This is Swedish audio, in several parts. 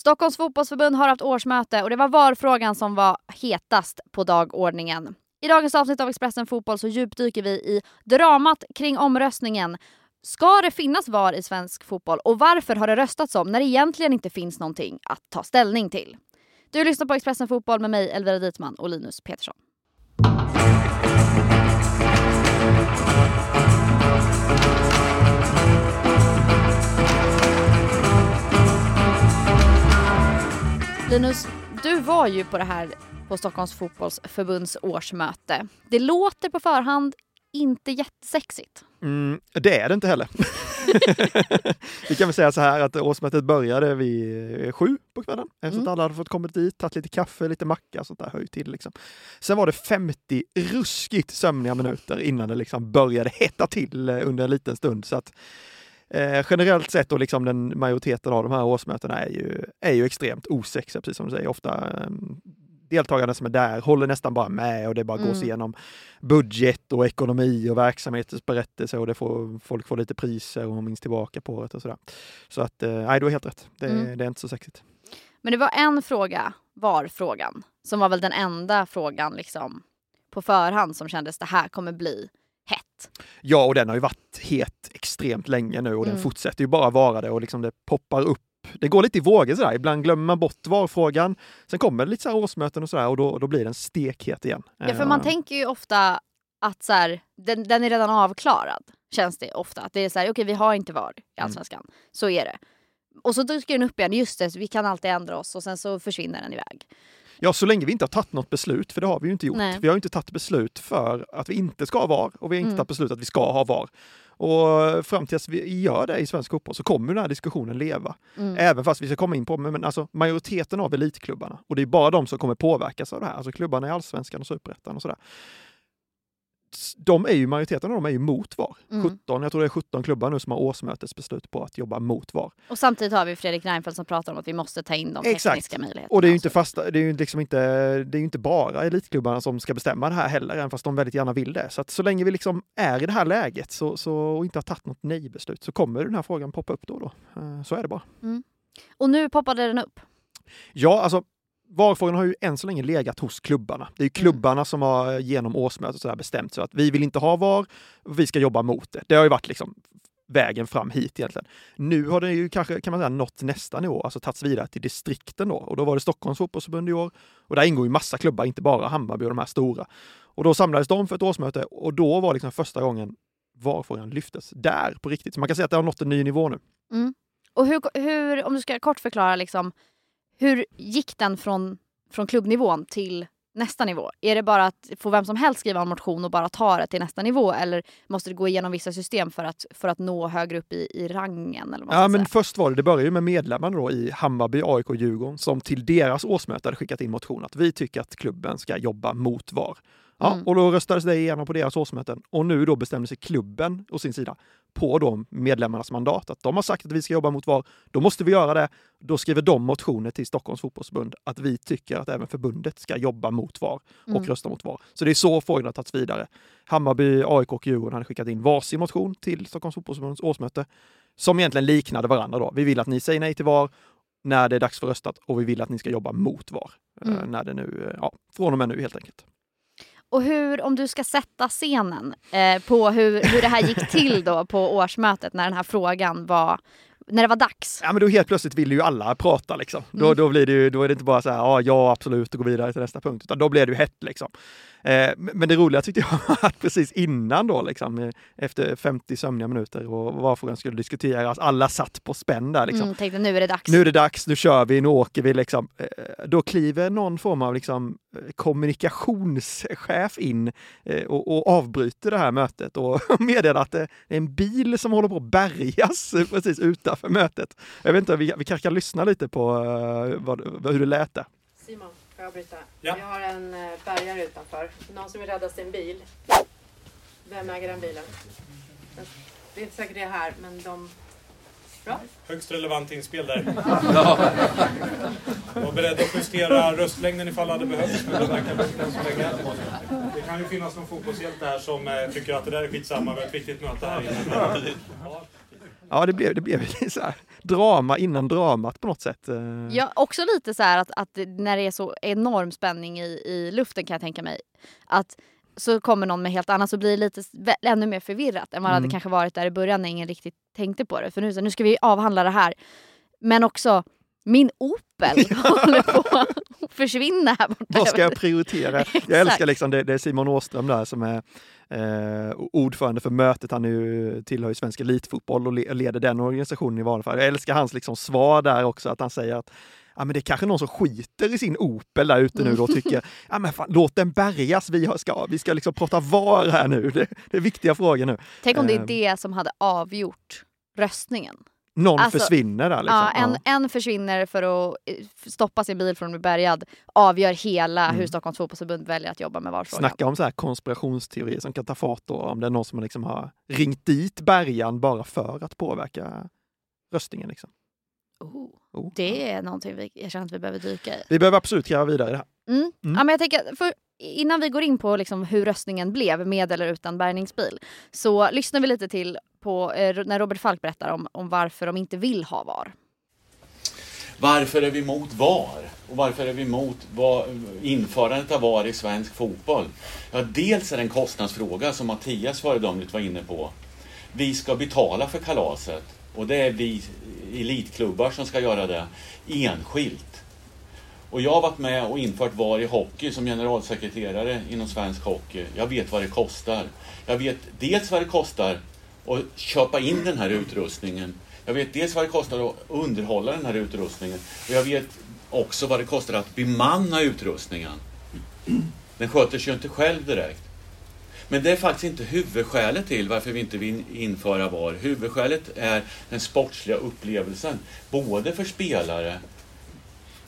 Stockholms fotbollsförbund har haft årsmöte och det var VAR-frågan som var hetast på dagordningen. I dagens avsnitt av Expressen Fotboll så djupdyker vi i dramat kring omröstningen. Ska det finnas VAR i svensk fotboll och varför har det röstats om när det egentligen inte finns någonting att ta ställning till? Du lyssnar på Expressen Fotboll med mig Elvira Dietman och Linus Petersson. Linus, du var ju på det här på Stockholms fotbollsförbunds årsmöte. Det låter på förhand inte jättesexigt. Mm, det är det inte heller. Vi kan väl säga så här att årsmötet började vid sju på kvällen efter mm. att alla hade fått kommit dit, tagit lite kaffe, lite macka, sånt där höj till liksom. Sen var det 50 ruskigt sömniga minuter innan det liksom började hetta till eh, under en liten stund. Så att Eh, generellt sett och liksom den majoriteten av de här årsmötena är ju, är ju extremt osexiga, precis som du säger. Ofta eh, deltagarna som är där håller nästan bara med och det bara mm. gås igenom budget och ekonomi och verksamhetens berättelse och det får, folk får lite priser och minns tillbaka på det och sådär. Så att, eh, nej, du har helt rätt. Det, mm. det är inte så sexigt. Men det var en fråga, var frågan, som var väl den enda frågan liksom på förhand som kändes det här kommer bli Ja, och den har ju varit het extremt länge nu och mm. den fortsätter ju bara vara det och liksom det poppar upp. Det går lite i vågor sådär. Ibland glömmer man bort VAR-frågan. Sen kommer det lite så här årsmöten och sådär och då, då blir den stekhet igen. Ja, för man tänker ju ofta att så här, den, den är redan avklarad. Känns det ofta. Att det är så här, okej okay, vi har inte VAR i mm. Allsvenskan. Mm. Så är det. Och så dyker den upp igen, just det, vi kan alltid ändra oss och sen så försvinner den iväg. Ja, så länge vi inte har tagit något beslut, för det har vi ju inte gjort. Nej. Vi har inte tagit beslut för att vi inte ska ha VAR och vi har inte mm. tagit beslut att vi ska ha VAR. Och fram tills vi gör det i svensk fotboll så kommer den här diskussionen leva. Mm. Även fast vi ska komma in på, men alltså majoriteten av elitklubbarna, och det är bara de som kommer påverkas av det här, alltså klubbarna i allsvenskan och superettan och sådär de är ju, majoriteten av dem är ju mot VAR. Mm. 17, jag tror det är 17 klubbar nu som har årsmötesbeslut på att jobba mot VAR. Och samtidigt har vi Fredrik Reinfeldt som pratar om att vi måste ta in de Exakt. tekniska möjligheterna. Och det är ju inte fasta, det är ju liksom inte, det är inte bara elitklubbarna som ska bestämma det här heller, även fast de väldigt gärna vill det. Så att så länge vi liksom är i det här läget så, så, och inte har tagit något nej-beslut så kommer den här frågan poppa upp då och då. Eh, så är det bara. Mm. Och nu poppade den upp? Ja, alltså VAR-frågan har ju än så länge legat hos klubbarna. Det är mm. klubbarna mm. som har genom årsmötet så här bestämt sig att vi vill inte ha VAR, vi ska jobba mot det. Det har ju varit liksom vägen fram hit egentligen. Nu har det ju kanske, kan man säga, nått nästa nivå, alltså tagits vidare till distrikten då. Och då var det Stockholms fotbollsförbund i år. Och där ingår ju massa klubbar, inte bara Hammarby och de här stora. Och då samlades de för ett årsmöte och då var liksom första gången VAR-frågan lyftes där på riktigt. Så man kan säga att det har nått en ny nivå nu. Mm. Och hur, hur, om du ska kort förklara liksom, hur gick den från, från klubbnivån till nästa nivå? Är det bara att få vem som helst skriva en motion och bara ta det till nästa nivå eller måste det gå igenom vissa system för att, för att nå högre upp i, i rangen? Eller vad ja, men först var det, det började ju med medlemmarna då i Hammarby, AIK och Djurgården som till deras årsmöte hade skickat in motion att vi tycker att klubben ska jobba mot VAR. Ja, mm. Och då röstades det igenom på deras årsmöten och nu då bestämde sig klubben å sin sida på de medlemmarnas mandat. Att de har sagt att vi ska jobba mot VAR, då måste vi göra det. Då skriver de motioner till Stockholms fotbollsförbund att vi tycker att även förbundet ska jobba mot VAR och mm. rösta mot VAR. Så det är så frågan har tagits vidare. Hammarby, AIK och Djurgården hade skickat in varsin motion till Stockholms fotbollsförbunds årsmöte som egentligen liknade varandra. Då. Vi vill att ni säger nej till VAR när det är dags för röstat och vi vill att ni ska jobba mot VAR. Eh, mm. När det nu, ja, från och med nu helt enkelt. Och hur, om du ska sätta scenen eh, på hur, hur det här gick till då på årsmötet när den här frågan var när det var dags. Ja men då helt plötsligt vill ju alla prata liksom. Mm. Då, då, blir det ju, då är det inte bara så här, ja, ja absolut och gå vidare till nästa punkt, utan då blir det ju hett liksom. Eh, men det roliga tyckte jag var att precis innan då, liksom, eh, efter 50 sömniga minuter och varför den skulle diskuteras, alla satt på spänn där. Liksom. Mm, tänkte nu är det dags. Nu är det dags, nu kör vi, nu åker vi. Liksom. Eh, då kliver någon form av liksom, kommunikationschef in och, och avbryter det här mötet och meddelar att det är en bil som håller på att bärgas precis utanför mötet. Jag vet inte, vi, vi kanske kan lyssna lite på vad, hur det lät där. Simon. Får jag avbryta? Ja. Vi har en eh, bärgare utanför. Någon som vill rädda sin bil. Vem äger den bilen? Det är inte säkert det är här, men de... Bra? Högst relevant inspel där. ja. Var beredd att justera röstlängden ifall det hade behövts, men det verkar än så länge. Det kan ju finnas någon fotbollshjälte här som eh, tycker att det där är skitsamma, vi har ett viktigt möte här inne. Ja, det blev, det blev så här drama innan dramat på något sätt. Eh. Ja, också lite så här att, att när det är så enorm spänning i, i luften kan jag tänka mig. Att så kommer någon med helt annat så blir det lite ännu mer förvirrat än vad mm. det kanske varit där i början när ingen riktigt tänkte på det. För nu, så, nu ska vi avhandla det här. Men också min Opel håller på att försvinna här borta. Vad ska jag prioritera? jag älskar liksom det, det är Simon Åström där som är eh, ordförande för mötet. Han är ju, tillhör ju Svensk Elitfotboll och leder den organisationen i vanliga fall. Jag älskar hans liksom svar där också, att han säger att ja, men det är kanske någon som skiter i sin Opel där ute nu då och tycker ja, men fan, låt den bärgas. Vi ska, vi ska liksom prata var här nu. Det, det är viktiga frågor nu. Tänk om det är eh. det som hade avgjort röstningen. Någon alltså, försvinner där. Liksom. Ja, en, en försvinner för att eh, stoppa sin bil från att bli bärgad. Avgör hela mm. hur Stockholms fotbollsförbund väljer att jobba med valfrågan. Snacka om så här konspirationsteorier som kan ta fart då. Om det är någon som liksom har ringt dit bärgaren bara för att påverka röstningen. Liksom. Oh, oh. Det är någonting vi, jag känner att vi behöver dyka i. Vi behöver absolut gräva vidare i det här. Mm. Mm. Ja, men jag tänker, för innan vi går in på liksom hur röstningen blev med eller utan bärgningsbil så lyssnar vi lite till på eh, när Robert Falk berättar om, om varför de inte vill ha VAR. Varför är vi emot VAR? Och varför är vi emot införandet av VAR i svensk fotboll? Ja, dels är det en kostnadsfråga som Mattias föredömligt var inne på. Vi ska betala för kalaset och det är vi elitklubbar som ska göra det enskilt. Och jag har varit med och infört VAR i hockey som generalsekreterare inom svensk hockey. Jag vet vad det kostar. Jag vet dels vad det kostar att köpa in den här utrustningen. Jag vet dels vad det kostar att underhålla den här utrustningen. Och jag vet också vad det kostar att bemanna utrustningen. Den sköter sig ju inte själv direkt. Men det är faktiskt inte huvudskälet till varför vi inte vill införa VAR. Huvudskälet är den sportsliga upplevelsen. Både för spelare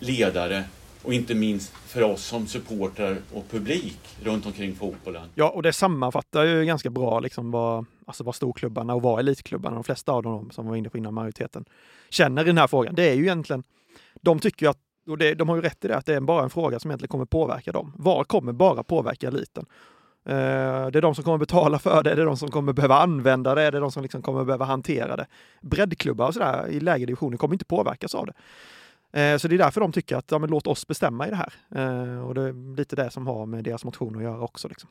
ledare och inte minst för oss som supportrar och publik runt omkring fotbollen. Ja, och det sammanfattar ju ganska bra liksom vad, alltså vad storklubbarna och vad elitklubbarna, de flesta av dem som var inne på innan majoriteten, känner i den här frågan. Det är ju egentligen, de tycker ju att, och det, de har ju rätt i det, att det är bara en fråga som egentligen kommer påverka dem. VAR kommer bara påverka eliten. Eh, det är de som kommer betala för det, det är de som kommer behöva använda det, det är de som liksom kommer behöva hantera det. Breddklubbar och sådär i lägre divisioner kommer inte påverkas av det. Eh, så det är därför de tycker att ja, men låt oss bestämma i det här. Eh, och det är lite det som har med deras motion att göra också. Liksom.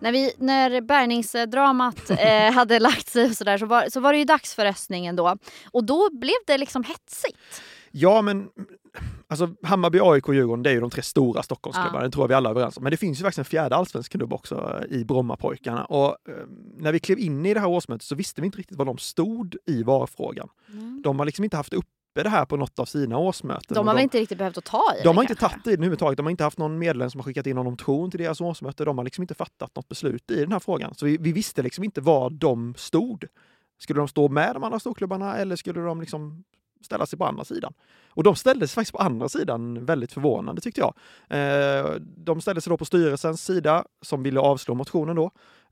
När, vi, när bärgningsdramat eh, hade lagt sig och sådär så var, så var det ju dags för röstningen då. Och då blev det liksom hetsigt. Ja, men alltså Hammarby, AIK och Djurgården, det är ju de tre stora Stockholmsklubbarna, ja. det tror jag vi alla är överens om. Men det finns ju faktiskt en fjärde allsvensk klubb också i Brommapojkarna. Och eh, när vi klev in i det här årsmötet så visste vi inte riktigt var de stod i VAR-frågan. Mm. De har liksom inte haft upp uppe det här på något av sina årsmöten. De har väl inte riktigt behövt att ta i De har inte tagit i det överhuvudtaget. De har inte haft någon medlem som har skickat in någon motion till deras årsmöte. De har liksom inte fattat något beslut i den här frågan. Så vi, vi visste liksom inte var de stod. Skulle de stå med de andra storklubbarna eller skulle de liksom ställa sig på andra sidan? Och de ställde sig faktiskt på andra sidan väldigt förvånande tyckte jag. Eh, de ställde sig då på styrelsens sida som ville avslå motionen då.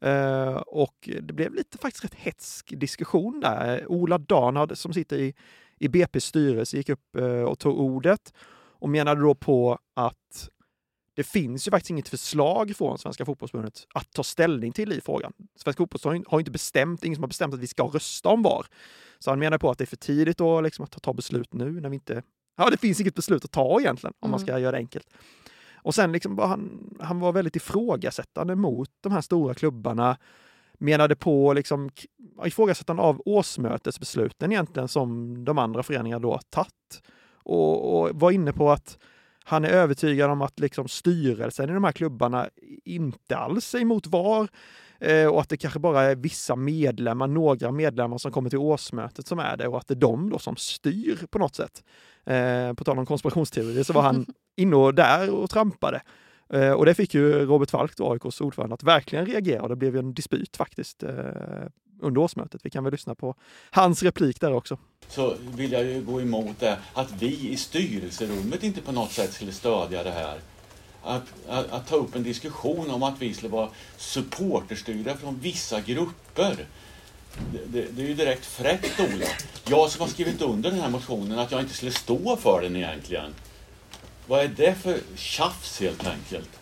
Eh, och det blev lite faktiskt rätt hetsk diskussion där. Ola Danhard som sitter i i BPs styrelse gick upp eh, och tog ordet och menade då på att det finns ju faktiskt inget förslag från Svenska fotbollsförbundet att ta ställning till i frågan. Svenska fotbollsförbundet har inte bestämt, ingen som har bestämt att vi ska rösta om VAR. Så han menar på att det är för tidigt då, liksom, att ta beslut nu när vi inte... Ja, det finns inget beslut att ta egentligen, om mm. man ska göra det enkelt. Och sen liksom var han, han var väldigt ifrågasättande mot de här stora klubbarna menade på liksom ifrågasättande av årsmötesbesluten egentligen som de andra föreningarna då tagit. Och, och var inne på att han är övertygad om att liksom styrelsen i de här klubbarna inte alls är emot VAR eh, och att det kanske bara är vissa medlemmar, några medlemmar som kommer till årsmötet som är det och att det är de då som styr på något sätt. Eh, på tal om konspirationsteorier så var han inne och där och trampade. Eh, och det fick ju Robert Falk, då, AIKs ordförande, att verkligen reagera och det blev ju en dispyt faktiskt eh, under årsmötet. Vi kan väl lyssna på hans replik där också. Så vill jag ju gå emot det att vi i styrelserummet inte på något sätt skulle stödja det här. Att, att, att ta upp en diskussion om att vi skulle vara supporterstyrda från vissa grupper. Det, det, det, är ju direkt fräckt, Ola. Jag som har skrivit under den här motionen, att jag inte skulle stå för den egentligen. Vad är det för tjafs helt enkelt?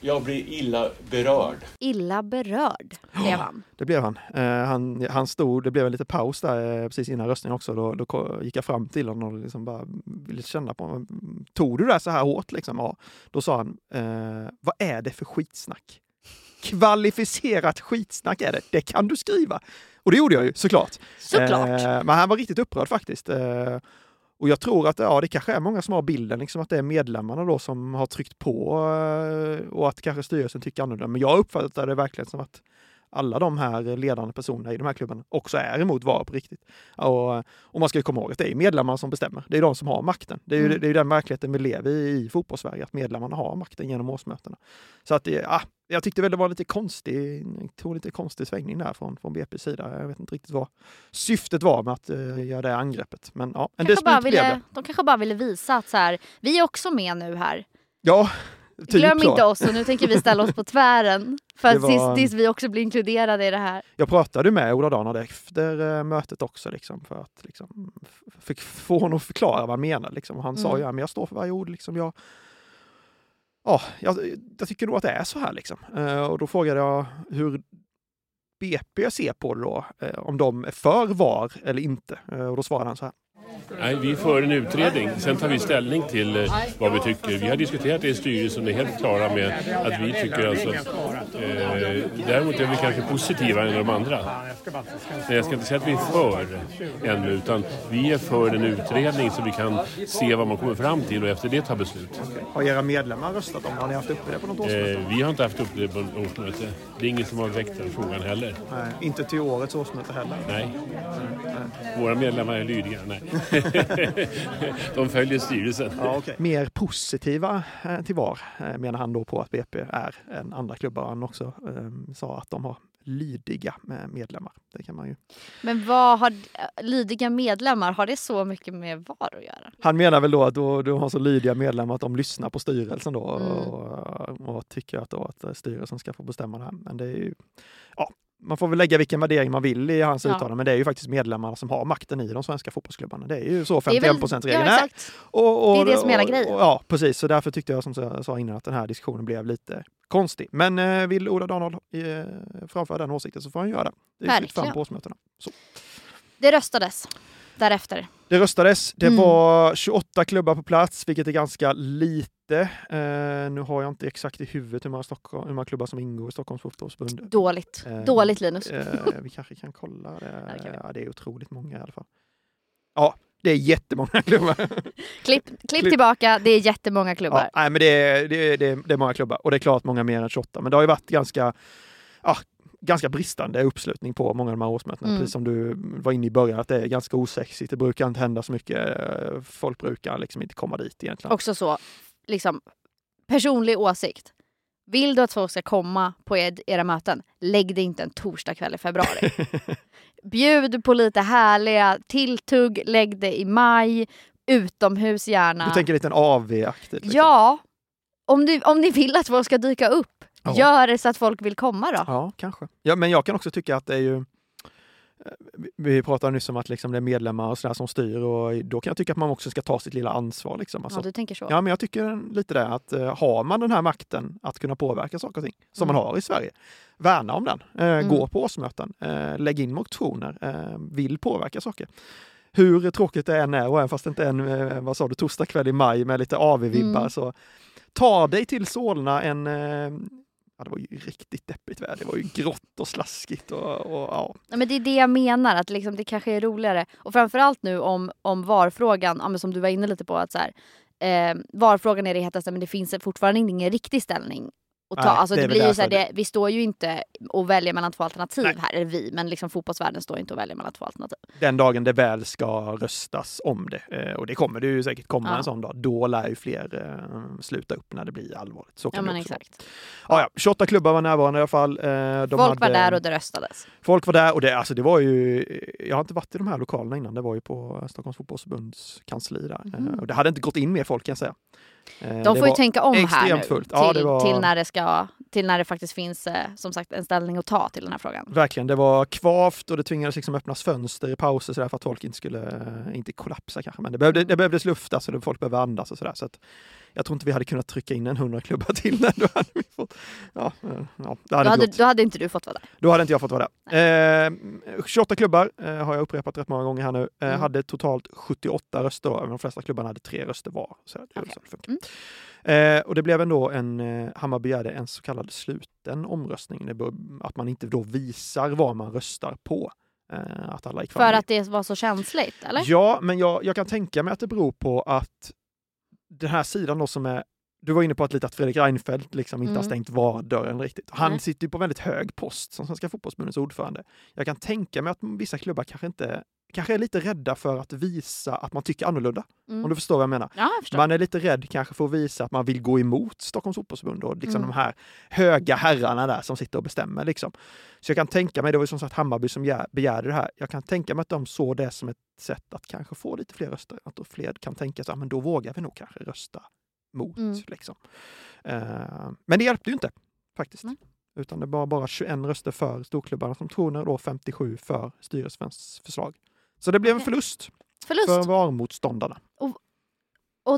Jag blir illa berörd. Illa berörd blev han. Det blev han. Eh, han, han stod, det blev en liten paus där eh, precis innan röstningen också. Då, då gick jag fram till honom och liksom bara ville känna på honom. Tog du det så här hårt? Liksom? Ja. Då sa han, eh, vad är det för skitsnack? Kvalificerat skitsnack är det. Det kan du skriva. Och det gjorde jag ju såklart. Såklart. Eh, men han var riktigt upprörd faktiskt. Och jag tror att ja, det kanske är många som har bilden, liksom att det är medlemmarna då som har tryckt på eh, och att kanske styrelsen tycker annorlunda. Men jag uppfattar det verkligen som att alla de här ledande personerna i de här klubbarna också är emot VAR på riktigt. Och, och man ska ju komma ihåg att det är medlemmarna som bestämmer. Det är de som har makten. Det är ju, mm. det är den verkligheten vi lever i i fotbollssverige, att medlemmarna har makten genom årsmötena. Så att ja, jag tyckte väl det var lite konstig, tog lite konstig svängning där från, från BPs sida. Jag vet inte riktigt vad syftet var med att uh, göra det angreppet. Men ja, en blev det. De kanske bara ville visa att så här, vi är också med nu här. Ja, Typ Glöm så. inte oss och nu tänker vi ställa oss på tvären. För att var... tills, vi också blir inkluderade i det här. Jag pratade med Ola Danard efter äh, mötet också liksom, för att liksom, få honom att förklara vad han menar. Liksom. Han mm. sa ju att jag står för varje ord. Liksom. Jag, ja, jag, jag, tycker nog att det är så här. Liksom. Uh, och då frågade jag hur BP ser på det då, uh, om de är för VAR eller inte. Uh, och då svarade han så här. Nej, vi för en utredning. Sen tar vi ställning till eh, vad vi tycker. Vi har diskuterat det i styrelsen och är helt klara med att vi tycker alltså... Eh, däremot är vi kanske positiva än de andra. Men jag ska inte säga att vi är för ännu, utan vi är för en utredning så vi kan se vad man kommer fram till och efter det ta beslut. Har era medlemmar röstat om? Har ni haft uppe det på något årsmöte? Eh, vi har inte haft uppe det på något årsmöte. Det är ingen som har väckt den frågan heller. Nej, inte till årets årsmöte heller? Nej. Nej. Våra medlemmar är lydiga. Nej. de följer styrelsen. Ja, okay. Mer positiva eh, till VAR eh, menar han då på att BP är än andra klubbar. Han också eh, sa att de har lydiga medlemmar. Det kan man ju. Men vad har lydiga medlemmar, har det så mycket med VAR att göra? Han menar väl då att du, du har så lydiga medlemmar att de lyssnar på styrelsen då mm. och, och, tycker att, då att styrelsen ska få bestämma det här. Men det är ju, ja, man får väl lägga vilken värdering man vill i hans ja. uttalande, men det är ju faktiskt medlemmarna som har makten i de svenska fotbollsklubbarna. Det är ju så 51 regeln är. Och, och, det är det som är hela grejen. Och, ja, precis. Så därför tyckte jag som jag sa innan att den här diskussionen blev lite konstig. Men eh, vill Ola Donald eh, framföra den åsikten så får han göra det. Det är fram på årsmötena. Så. Det röstades därefter. Det röstades. Det mm. var 28 klubbar på plats, vilket är ganska lite inte. Eh, nu har jag inte exakt i huvudet hur många, Stockholm, hur många klubbar som ingår i Stockholms fotbollsförbund. Dåligt. Eh, Dåligt Linus. Eh, vi kanske kan kolla det. Ja, det är otroligt många i alla fall. Ja, det är jättemånga klubbar. klipp, klipp tillbaka, det är jättemånga klubbar. Ja, nej, men det är, det, är, det, är, det är många klubbar och det är klart många mer än 28. Men det har ju varit ganska, ja, ganska bristande uppslutning på många av de här årsmötena. Mm. Precis som du var inne i början, att det är ganska osexigt. Det brukar inte hända så mycket. Folk brukar liksom inte komma dit egentligen. Också så, liksom, personlig åsikt. Vill du att folk ska komma på era möten, lägg det inte en torsdagkväll i februari. Bjud på lite härliga tilltugg, lägg det i maj, utomhus gärna. Du tänker lite en AV-aktigt? Liksom. Ja, om, du, om ni vill att folk ska dyka upp, ja. gör det så att folk vill komma då. Ja, kanske. Ja, men jag kan också tycka att det är ju vi pratade nyss om att liksom det är medlemmar och sådär som styr och då kan jag tycka att man också ska ta sitt lilla ansvar. Liksom. Alltså, ja, du tänker så? Ja, men jag tycker lite det att uh, har man den här makten att kunna påverka saker och ting som mm. man har i Sverige, värna om den. Uh, mm. Gå på årsmöten, uh, lägg in motioner, vill påverka saker. Hur tråkigt det än är och även fast det inte är en, vad sa du, torsdag kväll i maj med lite AV-vibbar mm. så ta dig till Solna en ja, det var ju riktigt deppigt väder. Det var ju grått och slaskigt. Och, och ja. ja. men det är det jag menar, att liksom det kanske är roligare. Och framförallt nu om, om VAR-frågan, ja, som du var inne lite på, att så här, eh, VAR-frågan är det hetaste men det finns fortfarande ingen riktig ställning och ta. Nej, alltså det det, blir ju så här, det, vi står ju inte och väljer mellan två alternativ Nej. här, eller vi, men liksom fotbollsvärlden står inte och väljer mellan två alternativ. Den dagen det väl ska röstas om det, eh, och det kommer det ju säkert komma Ja. en sån dag, då lär ju fler eh, sluta upp när det blir allvarligt. Så Ja kan det men exakt. Ja, ja, 28 klubbar var närvarande i alla fall. Eh, de Folk var hade- där och det röstades. Folk var där och det, alltså det var ju, jag har inte varit i de här lokalerna innan, det var ju på Stockholms fotbollsförbunds kansli där. Eh, Och det hade inte gått in mer folk kan jag säga. Eh, De får ju tänka om här nu fullt. till, Ja, det var- till, när det ska, till när det faktiskt finns eh, som sagt en ställning att ta till den här frågan. Verkligen, det var kvavt och det tvingades liksom öppnas fönster i pauser så för att folk inte skulle, eh, inte kollapsa kanske, men det, behövde, det behövdes luft, alltså folk behöver andas och sådär. Så att jag tror inte vi hade kunnat trycka in en hundra klubbar till. Där. Då hade vi fått, ja, eh, ja, det hade Då inte hade, gått. då hade inte du fått vara där. Då hade inte jag fått vara där. Eh, 28 klubbar eh, har jag upprepat rätt många gånger här nu. Eh, Mm. Hade totalt 78 röster. Då. De flesta klubbarna hade tre röster var. Så det Okej. så det. Mm. Eh, och det blev ändå en, eh, Hammar begärde en så kallad sluten omröstning. Bör, att man inte då visar vad man röstar på. Att För att det var så känsligt, eller? Ja, men jag, jag kan tänka mig att det beror på att den här sidan då som är du var inne på att lite att Fredrik Reinfeldt liksom inte har Mm. stängt VAR-dörren riktigt. Han Nej. sitter ju på väldigt hög post som Svenska fotbollsförbundets ordförande. Jag kan tänka mig att vissa klubbar kanske inte kanske är lite rädda för att visa att man tycker annorlunda. Mm. Om du förstår vad jag menar. Ja, jag. Man är lite rädd kanske för att visa att man vill gå emot Stockholms fotbollsförbund och liksom Mm. de här höga herrarna där som sitter och bestämmer. Liksom. Så jag kan tänka mig, det var ju som sagt Hammarby som gär- begärde det här, jag kan tänka mig att de såg det som ett sätt att kanske få lite fler röster. Att då fler kan tänka sig, ja, men då vågar vi nog kanske rösta mot. Mm. Liksom. Eh, men det hjälpte ju inte faktiskt. Nej. Utan det var bara 21 röster för storklubbarnas motioner och då 57 för styrelsens förslag. Så det blev en förlust, Förlust. för VAR-motståndarna. Och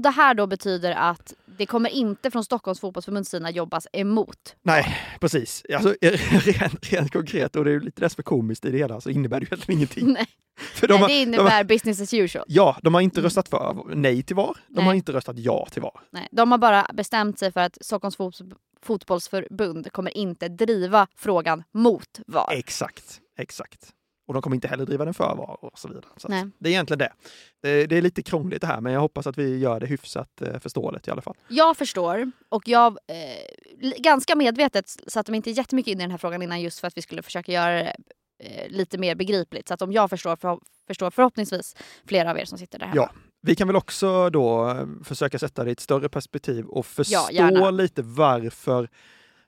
det här då betyder att det kommer inte från Stockholms fotbollsförbunds sida jobbas emot. Nej, precis. Alltså, rent, rent konkret, och det är ju lite det som är komiskt i det hela, så innebär det ju egentligen ingenting. Nej, För de Nej har, det de innebär har, business as usual. ja, de har inte Mm. röstat för nej till VAR, de Nej. har inte röstat ja till VAR. Nej, de har bara bestämt sig för att Stockholms fot- fotbollsförbund kommer inte driva frågan mot VAR. Exakt, exakt. Och de kommer inte heller driva den för VAR och så vidare. Så det är egentligen det. det. Det är lite krångligt det här, men jag hoppas att vi gör det hyfsat eh, förståeligt i alla fall. Jag förstår och jag eh, ganska medvetet satte mig inte jättemycket in i den här frågan innan just för att vi skulle försöka göra det eh, lite mer begripligt. Så att om jag förstår, för, förstår förhoppningsvis flera av er som sitter där hemma. Ja. Vi kan väl också då eh, försöka sätta det i ett större perspektiv och förstå gärna. lite varför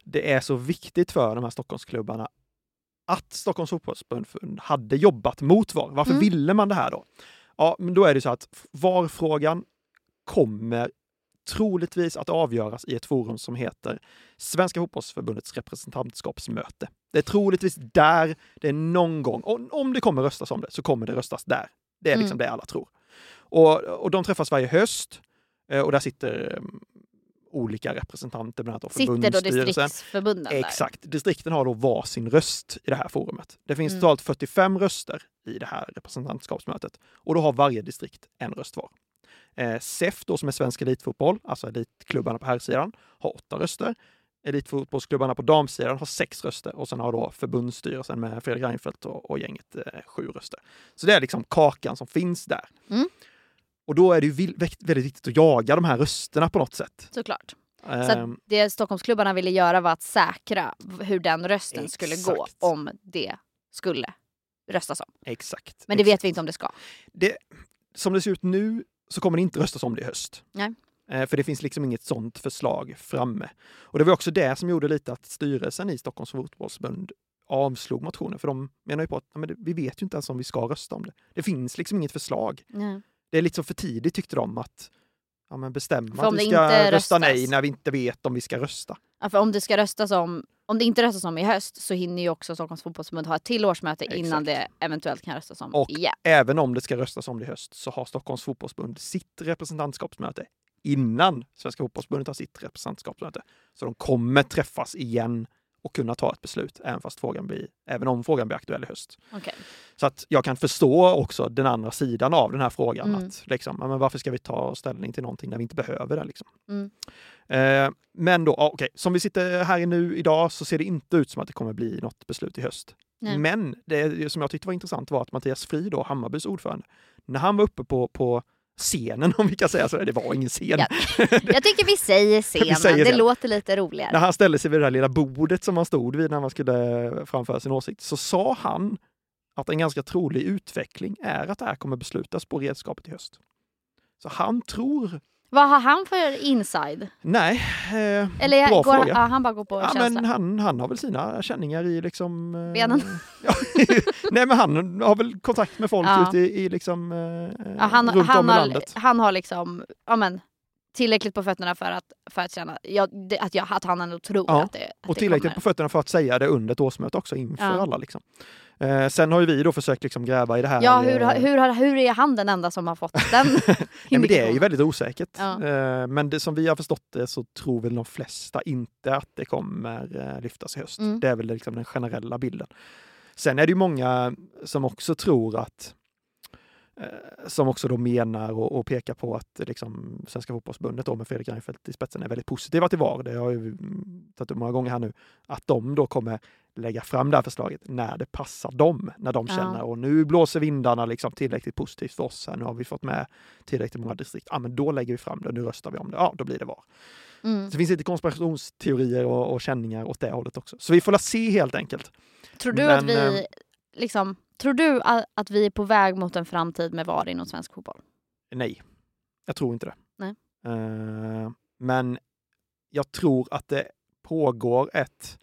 det är så viktigt för de här Stockholmsklubbarna att Stockholms fotbollsförbund hade jobbat mot VAR. Varför Mm. ville man det här då? Ja, men då är det så att VAR-frågan kommer troligtvis att avgöras i ett forum som heter Svenska fotbollsförbundets representantskapsmöte. Det är troligtvis där det är någon gång, om det kommer röstas om det, så kommer det röstas där. Det är liksom Mm. det alla tror. Och, och de träffas varje höst eh, och där sitter olika representanter, bland annat Sitter då distriktsförbunden där? Exakt. Distrikten har då varsin röst i det här forumet. Det finns Mm. totalt 45 röster i det här representantskapsmötet och då har varje distrikt en röst var. Eh, SEF då som är svensk elitfotboll, alltså elitklubbarna på herrsidan, har åtta röster. Elitfotbollsklubbarna på damsidan har sex röster och sen har då förbundsstyrelsen med Fredrik Reinfeldt och, och gänget eh, sju röster. Så det är liksom kakan som finns där. Mm. Och då är det ju väldigt viktigt att jaga de här rösterna på något sätt. Såklart. Så Ehm, det Stockholmsklubbarna ville göra var att säkra hur den rösten skulle gå Exakt. om det skulle röstas om. exakt. Men det exakt. vet vi inte om det ska. det, som det ser ut nu så kommer det inte röstas om det i höst. Nej. Eh, För det finns liksom inget sånt förslag framme. Och det var också det som gjorde lite att styrelsen i Stockholms fotbollsförbund avslog motionen. För de menar ju på att men vi vet ju inte ens om vi ska rösta om det. Det finns liksom inget förslag. Nej. Det är lite så för tidigt tyckte de att ja, men bestämma För att vi ska rösta nej när vi inte vet om vi ska rösta. Ja, för om det ska röstas om om det inte röstas om i höst så hinner ju också Stockholms fotbollsförbund ha ett till årsmöte innan det Exakt. eventuellt kan röstas om Och igen. Även om det ska röstas om det i höst så har Stockholms fotbollsförbund sitt representantskapsmöte innan Svenska fotbollsförbundet har sitt representantskapsmöte. Så de kommer träffas igen och kunna ta ett beslut, även, fast frågan blir, även om frågan blir aktuell i höst. Okej. Så att jag kan förstå också den andra sidan av den här frågan. Mm. Att liksom, men varför ska vi ta ställning till någonting när vi inte behöver det? Liksom? Mm. Eh, men då, ja, okej, som vi sitter här nu idag så ser det inte ut som att det kommer bli något beslut i höst. Nej. Men det som jag tyckte var intressant var att Mattias Frid, då, Hammarbys ordförande, när han var uppe på, på scenen om vi kan säga så. Det var ingen scen. Ja. Jag tycker vi säger scenen, säger det det. låter lite roligare. När han ställde sig vid det där lilla bordet som han stod vid när man skulle framföra sin åsikt så sa han att en ganska trolig utveckling är att det här kommer beslutas på redskapet i höst. Så han tror, Vad har han för inside? nej, eh, Eller bra går, fråga. ja, han bara går på Ja, känsla? men han, han har väl sina känningar i liksom... eh, Benen. Ja, nej men han har väl kontakt med folk Ja. ute i, i liksom, eh, ja, han, runt han, om i har, landet. han har liksom ja, men, tillräckligt på fötterna för att, för att känna ja, det, att, jag, att han ändå tror Ja, att det, att Och det tillräckligt kommer. på fötterna för att säga det under ett årsmöte också inför Ja. alla. Liksom. Eh, sen har ju vi då försökt liksom gräva i det här. Ja, hur, eh, hur, har- hur är han den enda som har fått den Nej, men det är ju väldigt osäkert. Ja. Eh, Men det, som vi har förstått det så tror väl de flesta inte att det kommer eh, lyftas i höst. Mm. Det är väl liksom den generella bilden. Sen är det ju många som också tror att som också då menar och, och pekar på att liksom, Svenska fotbollsbundet då med Fredrik Reinfeldt i spetsen är väldigt positiva till VAR. Det har jag ju mm, tagit upp många gånger här nu. Att de då kommer lägga fram det här förslaget när det passar dem. När de Ja. känner och nu blåser vindarna liksom tillräckligt positivt för oss. Här. Nu har vi fått med tillräckligt många distrikt. Ja, men då lägger vi fram det. Nu röstar vi om det. Ja, då blir det VAR. Mm. Så det finns lite konspirationsteorier och, och känningar åt det hållet också. Så vi får se helt enkelt. Tror du att Men, vi eh, liksom, tror du att vi är på väg mot en framtid med VAR inom svensk fotboll? Nej, jag tror inte det. Nej. Eh, men jag tror att det pågår ett,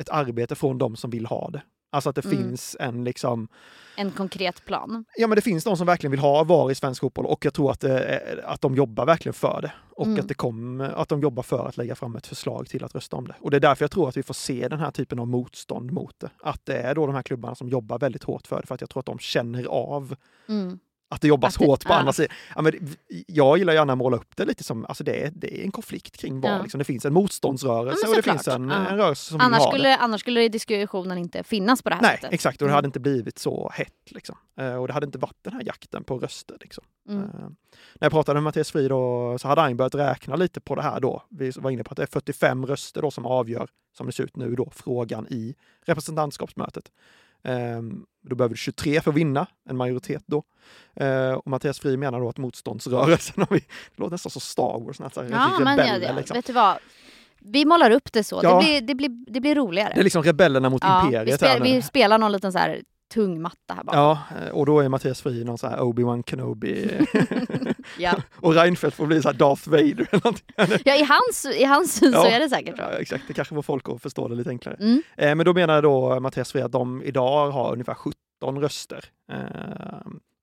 ett arbete från de som vill ha det. Alltså att det Mm. finns en liksom, En konkret plan? ja men det finns de som verkligen vill ha VAR i svensk fotboll och jag tror att, det är, att de jobbar verkligen för det. Och Mm. att, det kom, att de jobbar för att lägga fram ett förslag till att rösta om det. Och det är därför jag tror att vi får se den här typen av motstånd mot det. Att det är då de här klubbarna som jobbar väldigt hårt för det, för att jag tror att de känner av Mm. Att det jobbas Att det- hårt på ja. andra sidan. Ja, men det- jag gillar gärna att måla upp det lite som, alltså det är, det är en konflikt kring VAR. Ja. Liksom. Det finns en motståndsrörelse och det såklart. finns en, en rörelse som Annars vill ha det. skulle, annars skulle diskussionen inte finnas på det här Nej, sättet. exakt. Och det Mm. hade inte blivit så hett. Liksom. Eh, och det hade inte varit den här jakten på röster. Liksom. Mm. Eh, när jag pratade med Mattias Frid då, så hade han börjat räkna lite på det här då. Vi var inne på att det är 45 röster då som avgör, som det ser ut nu då, frågan i representantskapsmötet. Ehm, då behöver du 23 för att vinna, en majoritet då. Eh, och Mattias Frid menar då att motståndsrörelsen, vi, det låter nästan som Star Wars, här Ja, men ja, rebeller, ja, liksom. vet du vad? Vi målar upp det så. Ja. Det, blir, det, blir, det blir roligare. Det är liksom rebellerna mot ja, vi, imperiet. spel, här nu. vi spelar någon liten så här tung matta här bara. Ja, eh, och då är Mattias Frid någon sån här Obi-Wan Kenobi Ja. och Reinfeldt får bli så här Darth Vader eller någonting. Ja, i hans, i hans syn så Ja. är det säkert så. Ja, exakt, det kanske får folk att förstå det lite enklare. Mm. Eh, men då menar då Mattias Frid att de idag har ungefär 17 röster. Eh,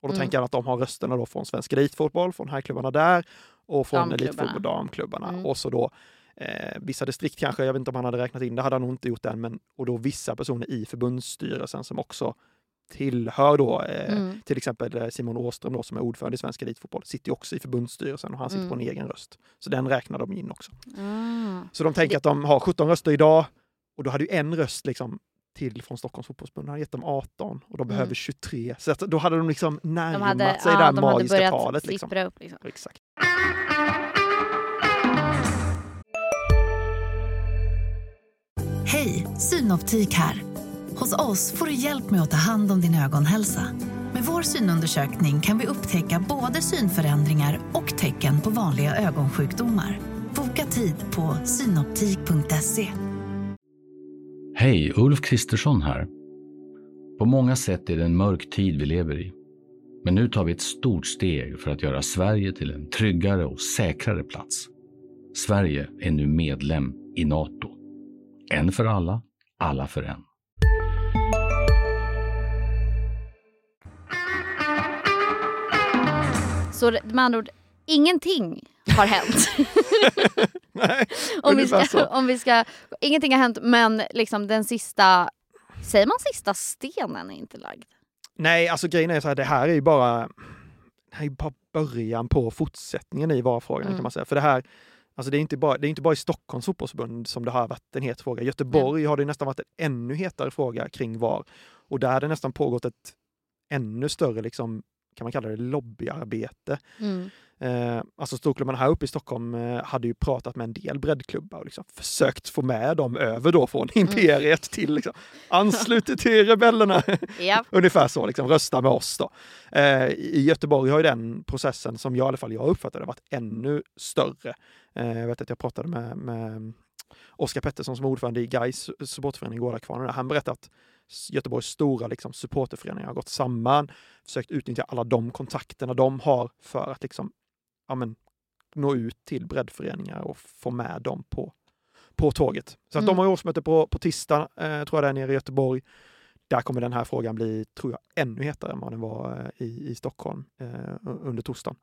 och då Mm. tänker han att de har rösterna då från svensk elitfotboll, från herrklubbarna där och från elitfotboll, damklubbarna. Mm. Och så då eh, vissa distrikt kanske, jag vet inte om han hade räknat in det, hade han nog inte gjort än, men och då vissa personer i förbundsstyrelsen som också tillhör då eh, Mm. till exempel eh, Simon Åström då, som är ordförande i svensk elitfotboll, sitter ju också i förbundsstyrelsen och han sitter Mm. på en egen röst. Så den räknar de in också. Ah. Så de tänker att de har 17 röster idag och då hade ju en röst liksom till från Stockholms fotbollsförbund, de hade gett dem 18 och de behöver 23. Så att då hade de liksom närmat Mm. De hade, sig det ja, här de magiska börjat talet. Liksom. upp. Liksom. Exakt. Hej, Synoptik här. Hos oss får du hjälp med att ta hand om din ögonhälsa. Med vår synundersökning kan vi upptäcka både synförändringar och tecken på vanliga ögonsjukdomar. Boka tid på synoptik.se. Hej, Ulf Kristersson här. På många sätt är det en mörk tid vi lever i. Men nu tar vi ett stort steg för att göra Sverige till en tryggare och säkrare plats. Sverige är nu medlem i Nato. En för alla, alla för en. Så med andra ord, ingenting har hänt. Nej, om, vi ska, så. om vi ska, ingenting har hänt men liksom den sista, säger man sista stenen är inte lagd? Nej, alltså grejen är så här, det här är ju bara, här är bara början på fortsättningen i VAR-frågan Mm. kan man säga. För det här, alltså det är inte bara, det är inte bara i Stockholms fotbollsförbund som det har varit en het fråga. I Göteborg har det nästan varit en ännu hetare fråga kring VAR. Och där har det nästan pågått ett ännu större liksom, kan man kalla det, lobbyarbete. Mm. Eh, alltså storklubbarna här uppe i Stockholm eh, hade ju pratat med en del breddklubbar och liksom försökt få med dem över då från mm. imperiet till liksom, anslutit till rebellerna. Yep. Ungefär så, liksom, rösta med oss då. Eh, I Göteborg har ju den processen, som jag i alla fall jag uppfattade varit ännu större. Eh, jag vet att jag pratade med, med Oskar Pettersson som är ordförande i Gais supporterförening Gårdakvarnen. Han berättade att Göteborgs stora liksom, supporterföreningar har gått samman, försökt utnyttja alla de kontakterna de har för att liksom, ja, men, nå ut till breddföreningar och få med dem på, på tåget. Så att mm. de har årsmöte på, på tisdag, eh, tror jag det är, nere i Göteborg. Där kommer den här frågan bli, tror jag, ännu hetare än vad den var eh, i, i Stockholm eh, under torsdagen.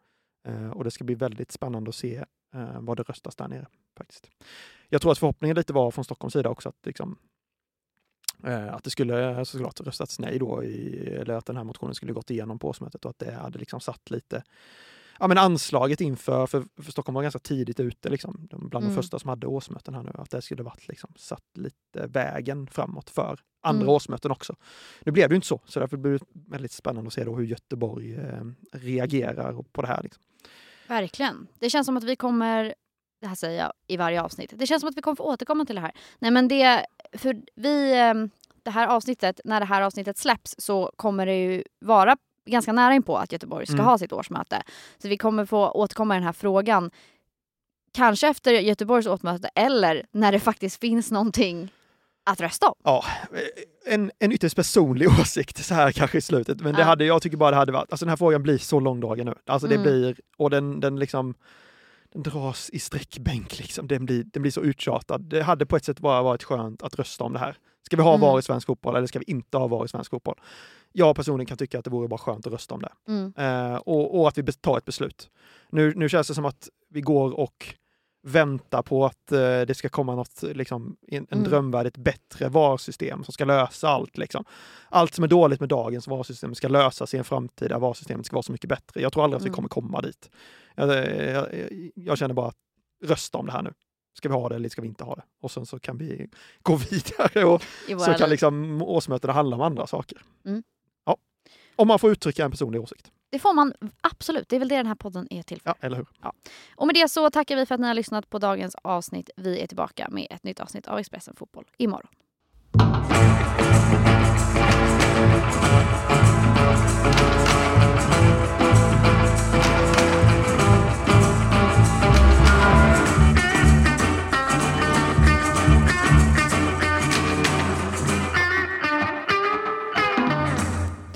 Eh, och det ska bli väldigt spännande att se eh, vad det röstas där nere. faktiskt. Jag tror att förhoppningen lite var från Stockholms sida också att liksom, att det skulle såklart röstats nej då, i, eller att den här motionen skulle gått igenom på årsmötet och att det hade liksom satt lite ja, men anslaget inför, för, för Stockholm var ganska tidigt ute, liksom, bland mm. de första som hade årsmöten här nu, att det skulle varit liksom, satt lite vägen framåt för andra mm. årsmöten också. Nu blev det inte så, så därför blir det väldigt spännande att se då hur Göteborg eh, reagerar på det här. Liksom. Verkligen. Det känns som att vi kommer det här säger jag i varje avsnitt. Det känns som att vi kommer få återkomma till det här. Nej men det, för vi, ehm, det här avsnittet, när det här avsnittet släpps så kommer det ju vara ganska nära in på att Göteborg ska mm. ha sitt årsmöte. Så vi kommer få återkomma i den här frågan. Kanske efter Göteborgs årsmöte eller när det faktiskt finns någonting att rösta om. Ja, en, en ytterst personlig åsikt så här kanske i slutet. Men det hade, jag tycker bara det hade varit, alltså den här frågan blir så långdragen nu. Alltså det mm. blir, och den, den liksom dras i sträckbänk. Liksom. Den, blir, den blir så uttjatad. Det hade på ett sätt bara varit skönt att rösta om det här. Ska vi ha mm. VAR i svensk fotboll eller ska vi inte ha VAR i svensk fotboll? Jag personligen kan tycka att det vore bara skönt att rösta om det. Mm. Eh, och, och, att vi tar ett beslut. Nu, nu känns det som att vi går och väntar på att eh, det ska komma något, liksom, en, en mm. drömvärld, ett bättre VAR-system som ska lösa allt. Liksom. Allt som är dåligt med dagens VAR-system ska lösas i en framtida VAR-system ska vara så mycket bättre. Jag tror aldrig att vi mm. kommer komma dit. Jag, jag, jag, känner bara att rösta om det här nu. Ska vi ha det eller ska vi inte ha det? Och sen så kan vi gå vidare och så kan liksom årsmötena handla om andra saker. Mm. Ja. Om man får uttrycka en personlig åsikt. Det får man absolut. Det är väl det den här podden är till för. Ja, eller hur. Ja. Och med det så tackar vi för att ni har lyssnat på dagens avsnitt. Vi är tillbaka med ett nytt avsnitt av Expressen Fotboll imorgon.